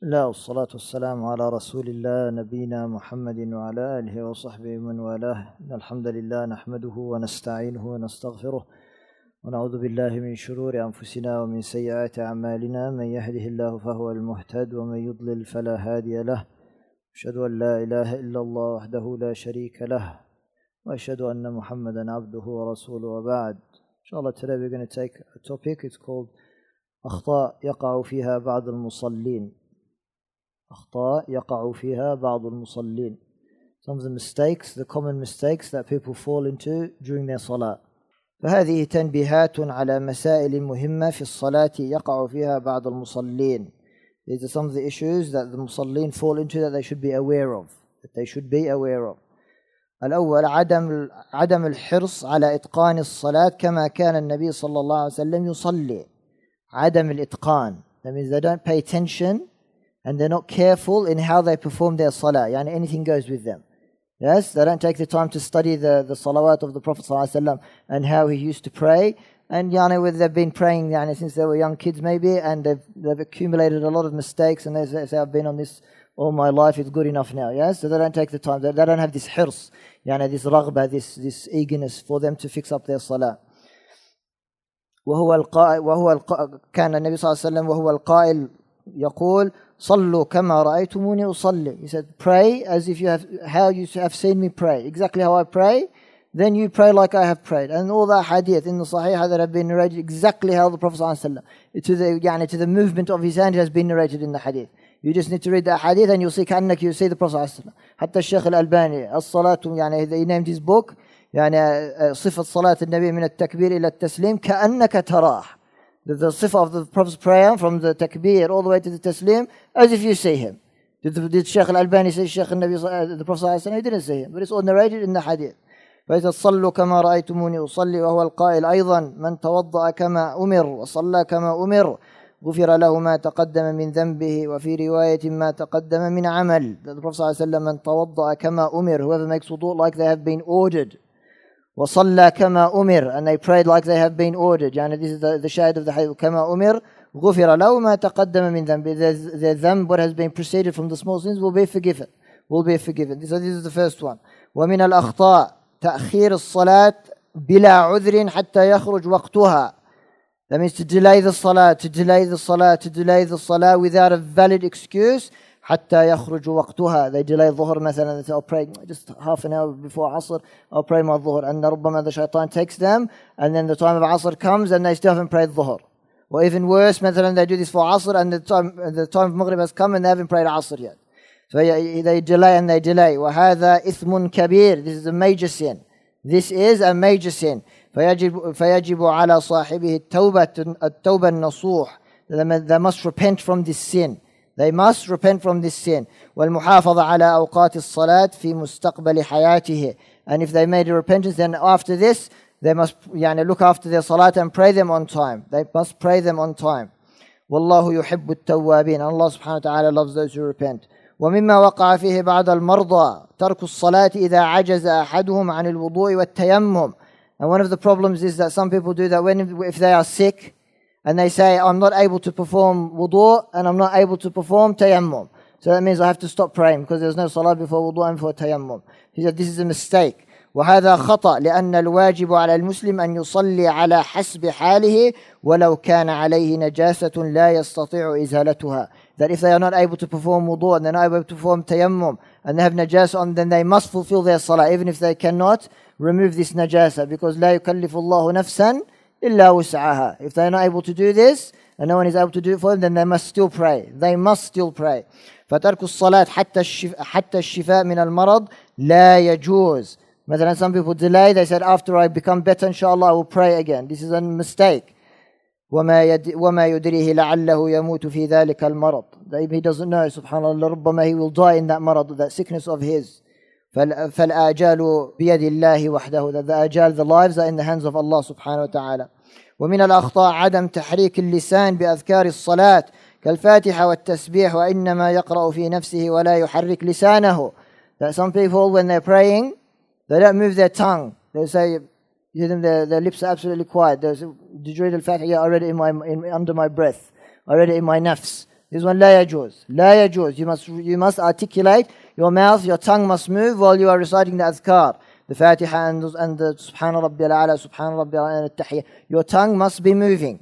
بسم الله والصلاة والسلام على رسول الله نبينا محمد وعلى آله وصحبه ومن والاه. الحمد لله نحمده ونستعينه ونستغفره ونعوذ بالله من شرور أنفسنا ومن سيئات أعمالنا. من يهده الله فهو المهتد ومن يضلل فلا هادي له. أشهد أن لا إله إلا الله وحده لا شريك له وأشهد أن محمدا عبده ورسوله وبعد. إن شاء الله today we're going to take a topic. It's called أخطاء يقع فيها بعض المصلين. أخطاء يقع فيها بعض المصلين some of the mistakes the common mistakes that people fall into during their salah فهذه تنبيهات على مسائل مهمة في الصلاة يقع فيها بعض المصلين These are some of the issues that the musallin fall into that they should be aware of that they should be aware of الأول عدم عدم الحرص على إتقان الصلاة كما كان النبي صلى الله عليه وسلم يصلي عدم الإتقان that means they don't pay attention and they're not careful in how they perform their salah يعني anything goes with them yes they don't take the time to study the, the salawat of the Prophet صلى الله عليه وسلم and how he used to pray and يعني with they've been praying يعني since they were young kids maybe and they've, they've accumulated a lot of mistakes and they say I've been on this all my life it's good enough now yes so they don't take the time they, they don't have this hirs يعني this رغبة this, this eagerness for them to fix up their salah وهو القائل وهو القائل كان النبي صلى الله عليه وسلم وهو القائل يقول صلوا كما رأيتموني أصلي he said pray as if you have how you have seen me pray exactly how I pray then you pray like I have prayed and all that hadith in the Sahih that have been narrated exactly how the Prophet صلى الله وسلم to the يعني to the movement of his hand has been narrated in the hadith you just need to read the hadith and you'll see كأنك you see the Prophet صلى الله عليه حتى الشيخ الألباني الصلاة يعني he named his book يعني صفة صلاة النبي من التكبير إلى التسليم كأنك تراه the, the صفة of the Prophet's prayer from the takbir all the way to the taslim as if you see him did, the, did Sheikh Al-Albani say Sheikh النبي the Prophet صلى الله عليه وسلم he didn't see him but it's all narrated in the hadith فإذا صلوا كما رأيتموني أصلي وهو القائل أيضا من توضأ كما أمر وصلى كما أمر غفر له ما تقدم من ذنبه وفي رواية ما تقدم من عمل the Prophet صلى الله عليه وسلم من توضأ كما أمر whoever makes wudu like they have been ordered وصلى كما أمر and they prayed like they have been ordered يعني this is the, the shahid of the hadith كما أمر غفر له ما تقدم من ذنبه the, the ذنب what has been preceded from the small sins will be forgiven will be forgiven so this is the first one ومن الأخطاء تأخير الصلاة بلا عذر حتى يخرج وقتها That means to delay the salah, to delay the salah, to delay the salah without a valid excuse حتى يخرج وقتها they delay الظهر مثلا they say I'll pray just half an hour before عصر I'll pray my ظهر and ربما the shaitan takes them and then the time of عصر comes and they still haven't prayed الظهر or even worse مثلا they do this for عصر and the time, the time of maghrib has come and they haven't prayed عصر yet so they delay and they delay وهذا إثم كبير this is a major sin this is a major sin فيجب, فيجب على صاحبه التوبة التوبة النصوح they must repent from this sin They must repent from this sin. والمحافظة على أوقات الصلاة في مستقبل حياته. And if they made a repentance, then after this, they must يعني, look after their salat and pray them on time. They must pray them on time. والله يحب التوابين. Allah subhanahu wa ta'ala loves those who repent. ومما وقع فيه بعض المرضى ترك الصلاة إذا عجز أحدهم عن الوضوء والتيمم. And one of the problems is that some people do that when if they are sick, and they say, I'm not able to perform wudu and I'm not able to perform tayammum. So that means I have to stop praying because there's no salah before wudu and before tayammum. He said, this is a mistake. وهذا خطأ لأن الواجب على المسلم أن يصلي على حسب حاله ولو كان عليه نجاسة لا يستطيع إزالتها. That if they are not able to perform wudu and they're not able to perform tayammum and they have najasa on, then they must fulfill their salah even if they cannot remove this najasa because لا يكلف الله نفسا إلا وسعها. If they're not able to do this, and no one is able to do it for them, then they must still pray. They must still pray. فترك الصلاة حتى الشفاء, حتى الشفاء من المرض لا يجوز. مثلا some people delay, they said after I become better inshallah I will pray again. This is a mistake. وما, يد, وما يدريه لعله يموت في ذلك المرض. He doesn't know, subhanallah, ربما he will die in that مرض, that sickness of his. فالآجال بيد الله وحده the آجال the lives are in the hands of Allah سبحانه وتعالى ومن الأخطاء عدم تحريك اللسان بأذكار الصلاة كالفاتحة والتسبيح وإنما يقرأ في نفسه ولا يحرك لسانه that some people when they're praying they don't move their tongue they say you them their, their lips are absolutely quiet say, did you read al-Fatiha yeah, I in my, in, under my breath it in my nafs This one لا يجوز لا يجوز you must, you must articulate your mouth your tongue must move while you are reciting the adhkar the Fatiha and, and the سبحان ربي الأعلى سبحان ربي الأعلى التحية your tongue must be moving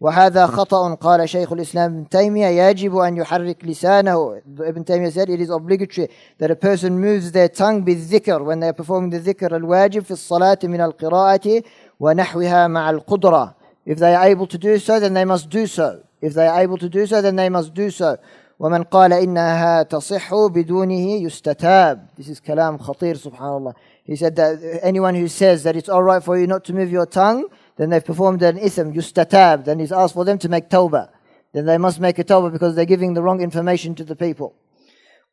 وهذا خطأ قال شيخ الإسلام ابن تيمية يجب أن يحرك لسانه Ibn Taymiyyah said it is obligatory that a person moves their tongue بالذكر when they are performing the ذكر الواجب في الصلاة من القراءة ونحوها مع القدرة if they are able to do so then they must do so if they are able to do so then they must do so ومن قال إنها تصح بدونه يستتاب this is كلام خطير سبحان الله he said that anyone who says that it's all right for you not to move your tongue then they've performed an ithm, yustatab, then he's asked for them to make tawbah. Then they must make a tawbah because they're giving the wrong information to the people.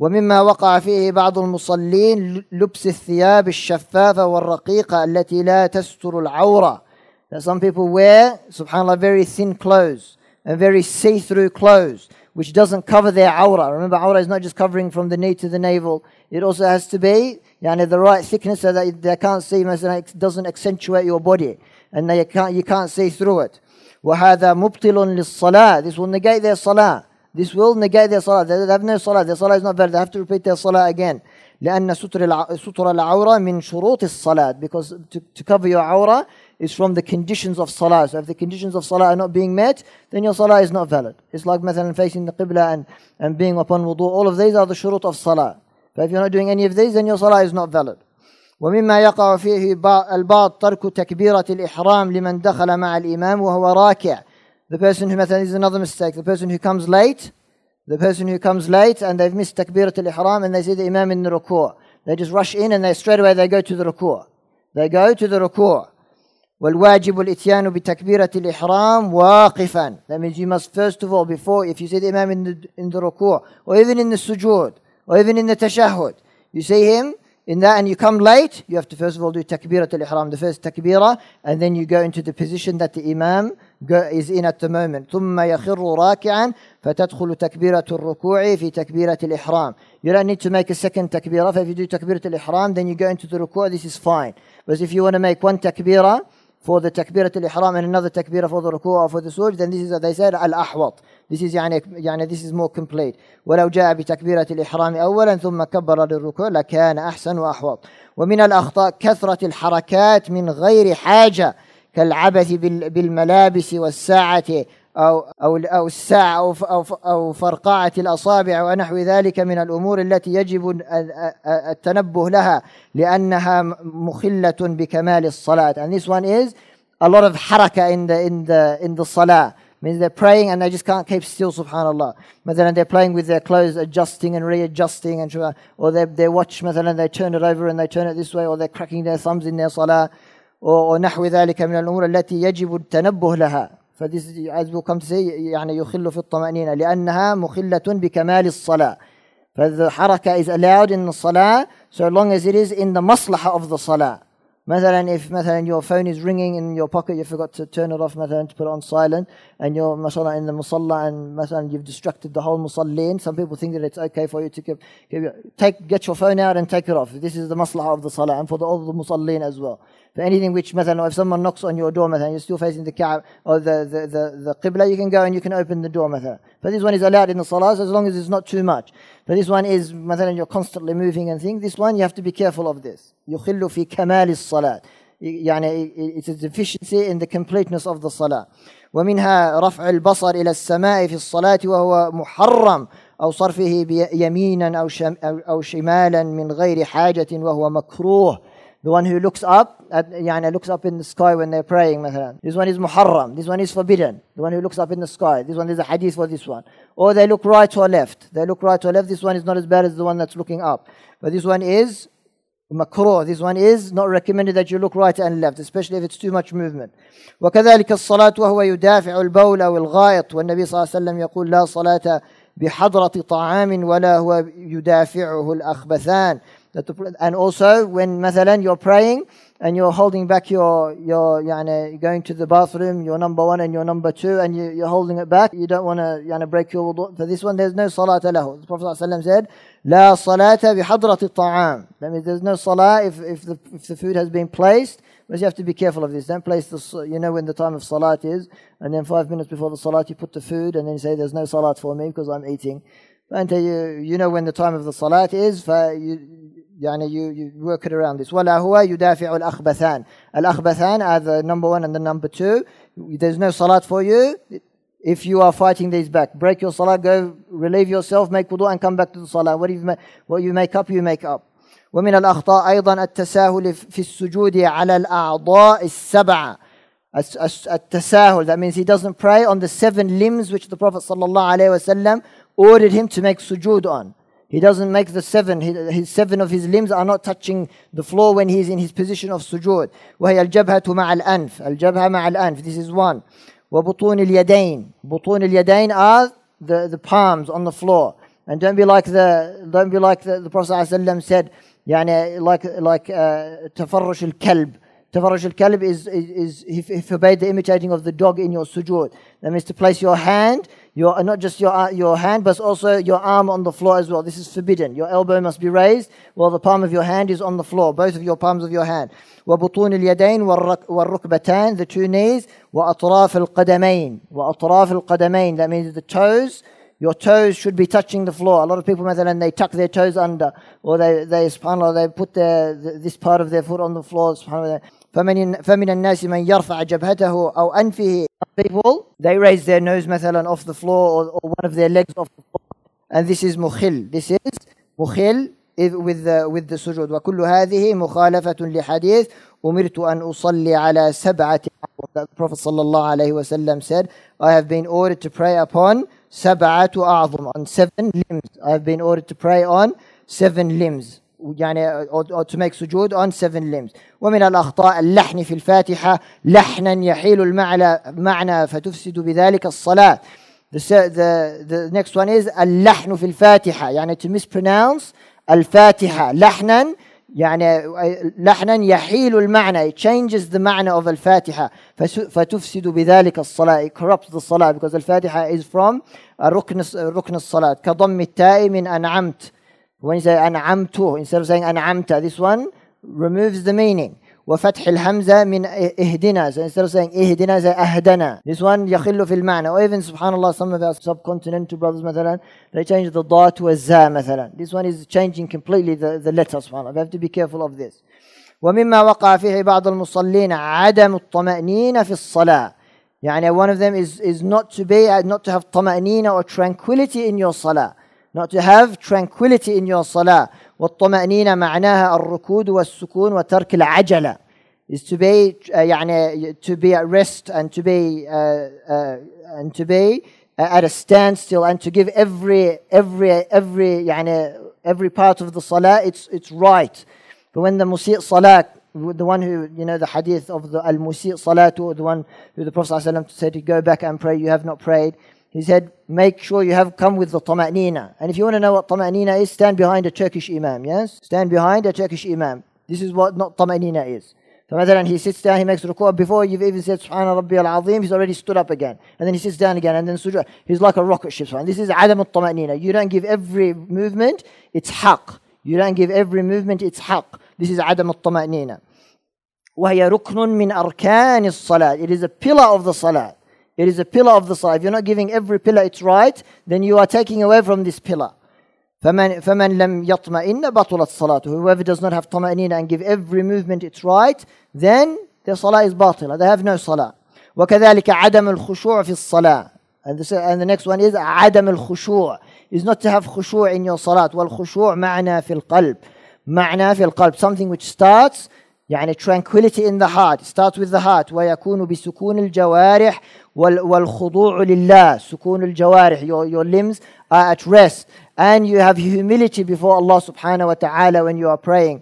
ومما وقع فيه بعض المصلين لبس الثياب الشفافة والرقيقة التي لا تستر العورة. That some people wear, subhanAllah, very thin clothes and very see-through clothes which doesn't cover their aura. Remember, aura is not just covering from the knee to the navel. It also has to be yani, the right thickness so that they can't see, it doesn't accentuate your body and you can't, you can't see through it. وهذا مبطل للصلاة. This will negate their salah. This will negate their salah. They have no salah. Their salah is not valid. They have to repeat their salah again. لأن ستر ستر العورة من شروط الصلاة because to, to cover your aura is from the conditions of salah. So if the conditions of salah are not being met, then your salah is not valid. It's like مثلا facing the qibla and, and being upon wudu. All of these are the shurut of salah. But if you're not doing any of these, then your salah is not valid. ومما يقع فيه البعض ترك تكبيرة الإحرام لمن دخل مع الإمام وهو راكع the person who مثلا is another mistake the person who comes late the person who comes late and they've missed تكبيرة الإحرام and they see the imam in the ركوع they just rush in and they straight away they go to the ركوع they go to the ركوع والواجب الاتيان بتكبيرة الإحرام واقفا that means you must first of all before if you see the imam in the, in the ركوع or even in the sujood or even in the tashahhud you see him in that and you come late, you have to first of all do takbirat al-ihram, the first takbirah, and then you go into the position that the imam is in at the moment. ثم يخر راكعا فتدخل تكبيرة الركوع في تكبيرة الإحرام. You don't need to make a second takbirah. If you do takbirat al-ihram, then you go into the ruku', this is fine. But if you want to make one takbirah, for the takbirat al-ihram and another takbirah for the ruku' or for the sujood, then this is, they said, al-ahwat. This is يعني يعني this is more complete. ولو جاء بتكبيرة الإحرام أولا ثم كبر للركوع لكان أحسن وأحوط. ومن الأخطاء كثرة الحركات من غير حاجة كالعبث بالملابس والساعة أو أو أو الساعة أو أو أو فرقعة الأصابع ونحو ذلك من الأمور التي يجب التنبه لها لأنها مخلة بكمال الصلاة. And this one is a lot of حركة in the in the in the صلاة. means they're praying and they just can't keep still, subhanAllah. مثلا they're playing with their clothes, adjusting and readjusting, and or they, they watch, مثلا they turn it over and they turn it this way, or they're cracking their thumbs in their salah, or, or نحو ذلك من الأمور التي يجب التنبه لها. Come to say يعني يخل في الطمأنينة لأنها مخلة بكمال الصلاة. فالحركة is allowed in the salah so long as it is in the maslahah of the salah. مثلا if مثلا your phone is ringing in your pocket you forgot to turn it off مثلا to put it on silent and you're mashallah in the musalla and مثلا you've distracted the whole musallin some people think that it's okay for you to keep, keep, take get your phone out and take it off this is the maslahah of the salah and for the, the musallin as well anything which مثلا if someone knocks on your door مثلا you're still facing the Kaaba or the, the, the, the Qibla you can go and you can open the door مثلا but this one is allowed in the salah so as long as it's not too much but this one is مثلا you're constantly moving and things this one you have to be careful of this يخل في كمال الصلاة يعني it's a deficiency in the completeness of the salah ومنها رفع البصر إلى السماء في الصلاة وهو محرم أو صرفه يمينا أو, أو شمالا من غير حاجة وهو مكروه The one who looks up, at, يعني looks up in the sky when they're praying مثلا. This one is muharram. This one is forbidden. The one who looks up in the sky. This one is a hadith for this one. Or they look right or left. They look right or left. This one is not as bad as the one that's looking up. But this one is makruh. This one is not recommended that you look right and left, especially if it's too much movement. وكذلك الصلاة وهو يدافع البول أو الغائط والنبي صلى الله عليه وسلم يقول لا صلاة بحضرة طعام ولا هو يدافعه الأخبثان and also when مثلا you're praying and you're holding back your, your yani, going to the bathroom, your number one and your number two, and you, are holding it back, you don't want to yani, break your wudu. For this one, there's no salat lahu. The Prophet ﷺ said, La salata bihadrati ta'am. That means there's no salah if, if, the, if the food has been placed. But you have to be careful of this. Don't place the, you know when the time of salat is, and then five minutes before the salat you put the food, and then you say, there's no salat for me because I'm eating. And you, you know when the time of the salat is, you, يعني you, you work it around this ولا هو يدافع الأخبثان الأخبثان are the number one and the number two there's no salat for you if you are fighting these back break your salat go relieve yourself make wudu and come back to the salat what you, what you make up you make up ومن الأخطاء أيضا التساهل في السجود على الأعضاء السبعة التساهل that means he doesn't pray on the seven limbs which the Prophet صلى الله عليه وسلم ordered him to make sujood on he doesn't make the seven, his seven of his limbs are not touching the floor when he's in his position of sujood. وهي الجبهة مع الأنف. الجبهة مع الأنف. This is one. وبطون اليدين. بطون اليدين are the, the palms on the floor. And don't be like the don't be like the, the Prophet ﷺ said, يعني like like uh, تفرش الكلب. تفرش الكلب is, is, is he, he forbade the imitating of the dog in your sujood. That means to place your hand your, not just your, uh, your hand, but also your arm on the floor as well. This is forbidden. Your elbow must be raised while the palm of your hand is on the floor, both of your palms of your hand. وبطون اليدين والركبتان, the two knees, وأطراف القدمين, وأطراف القدمين, that means the toes, your toes should be touching the floor. A lot of people, مثلا, they tuck their toes under, or they, they, subhanAllah, they put their, this part of their foot on the floor, subhanAllah. فمن, فمن الناس من يرفع جبهته أو أنفه people they raise their nose مثلا off the floor or, or one of their legs off the floor and this is مخل this is مخل with the, with the sujood وكل هذه مخالفة لحديث أمرت أن أصلي على سبعة the Prophet صلى الله عليه وسلم said I have been ordered to pray upon سبعة أعظم on seven limbs I have been ordered to pray on seven limbs يعني or to make sujood on seven limbs ومن الأخطاء اللحن في الفاتحة لحنا يحيل المعنى معنى فتفسد بذلك الصلاة the, the, the next one is اللحن في الفاتحة يعني to mispronounce الفاتحة لحنا يعني لحنا يحيل المعنى it changes the معنى of الفاتحة فتفسد بذلك الصلاة it corrupts the صلاة because الفاتحة is from ركن ركن الصلاة كضم التاء من أنعمت When you say أنعمت instead of saying أنعمت this one removes the meaning وفتح الهمزة من اهدنا so instead of saying اهدنا say أهدنا this one يخل في المعنى or even سبحان الله some of our subcontinental brothers مثلا they change the ضاء to a za مثلا this one is changing completely the, the letter سبحان الله we have to be careful of this ومما وقع فيه بعض المصلين عدم الطمأنينة في الصلاة يعني one of them is, is not to be not to have طمأنينة or tranquility in your salah not to have tranquility in your salah والطمأنينة معناها الركود والسكون وترك العجلة is to be uh, يعني to be at rest and to be uh, uh, and to be at a standstill and to give every every every يعني every part of the salah its its right but when the musi' salah the one who you know the hadith of the al musi' salatu the one who the prophet ﷺ said to go back and pray you have not prayed he said, make sure you have come with the tama'nina. And if you want to know what tama'nina is, stand behind a Turkish imam, yes? Stand behind a Turkish imam. This is what not tama'nina is. So مثلا he sits down, he makes ruku' before you've even said Subhana Rabbi al-Azim, he's already stood up again. And then he sits down again and then sujood. He's like a rocket ship. This is adam al-tama'nina. You don't give every movement its haq. You don't give every movement its haq. This is adam al-tama'nina. وهي ركن من أركان الصلاة. It is a pillar of the salah. It is a pillar of the salah. If you're not giving every pillar its right, then you are taking away from this pillar. فمن, فمن لم يطمئن بطلت صلاته. Whoever does not have طمأنينة and give every movement its right, then their salah is باطلة. They have no salah. وكذلك عدم الخشوع في الصلاة. And, this, and the next one is عدم الخشوع. Is not to have خشوع in your salat. والخشوع معنى في القلب. معنى في القلب. Something which starts يعني tranquility in the heart. It starts with the heart. ويكون بسكون الجوارح والخضوع لله سكون الجوارح your, your limbs are at rest and you have humility before Allah subhanahu wa ta'ala when you are praying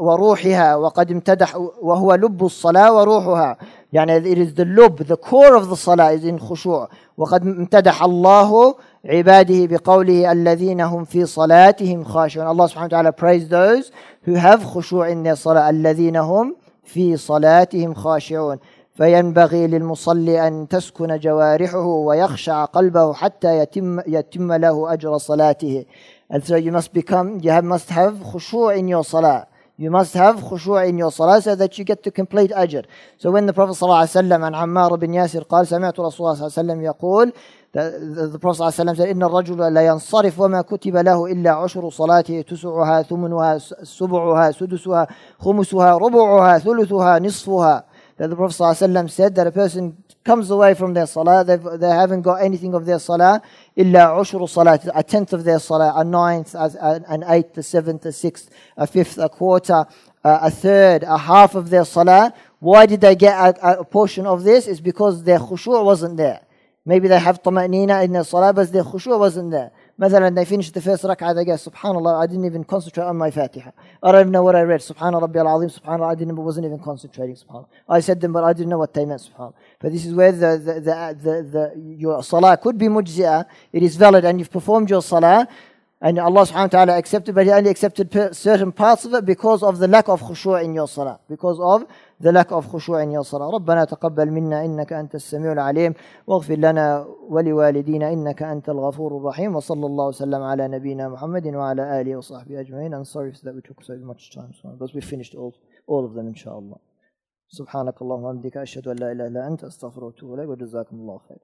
وروحها وقد امتدح وهو لب الصلاة وروحها يعني it is the lub the core of the salah is in خشوع وقد امتدح الله عباده بقوله الذين هم في صلاتهم خاشعون Allah subhanahu wa ta'ala praise those who have خشوع in their salah الذين هم في صلاتهم خاشعون فينبغي للمصلي أن تسكن جوارحه ويخشع قلبه حتى يتم, يتم له أجر صلاته And so you must become, you have, must have خشوع in your salah. You must have khushu' in your salah so that you get to complete ajr. So when the Prophet ﷺ and Ammar bin Yasir قال سمعت رسول الله صلى الله عليه وسلم يقول the, the, Prophet ﷺ said إن الرجل لا ينصرف وما كتب له إلا عشر صلاته تسعها ثمنها سبعها سدسها خمسها ربعها ثلثها نصفها that the Prophet ﷺ said that a person comes away from their salah, they haven't got anything of their salah, illa ushru salah, a tenth of their salah, a ninth, an eighth, a seventh, a sixth, a fifth, a quarter, a third, a half of their salah. Why did they get a, a portion of this? It's because their khushu' wasn't there. Maybe they have tama'nina in their salah, but their khushu' wasn't there. مثلا they finished the first rak'ah they go subhanallah I didn't even concentrate on my fatiha I don't even know what I read subhanallah rabbi al-azim subhanallah I didn't wasn't even concentrating subhanallah I said them but I didn't know what they meant subhanallah but this is where the, the, the, the, the your salah could be mujzi'ah it is valid and you've performed your salah and Allah subhanahu wa ta'ala accepted, but He only accepted certain parts of it because of the lack of khushu' in your salah. Because of the lack of khushu' in your salah. ربنا تقبل منا إنك أنت السميع العليم واغفر لنا ولوالدينا إنك أنت الغفور الرحيم وصلى الله وسلم على نبينا محمد وعلى آله وصحبه أجمعين. And sorry that we took so much time, but we finished all, all of them إن شاء الله. سبحانك اللهم وبحمدك أشهد أن لا إله إلا أنت أستغفرك وأتوب إليك وجزاكم الله خير.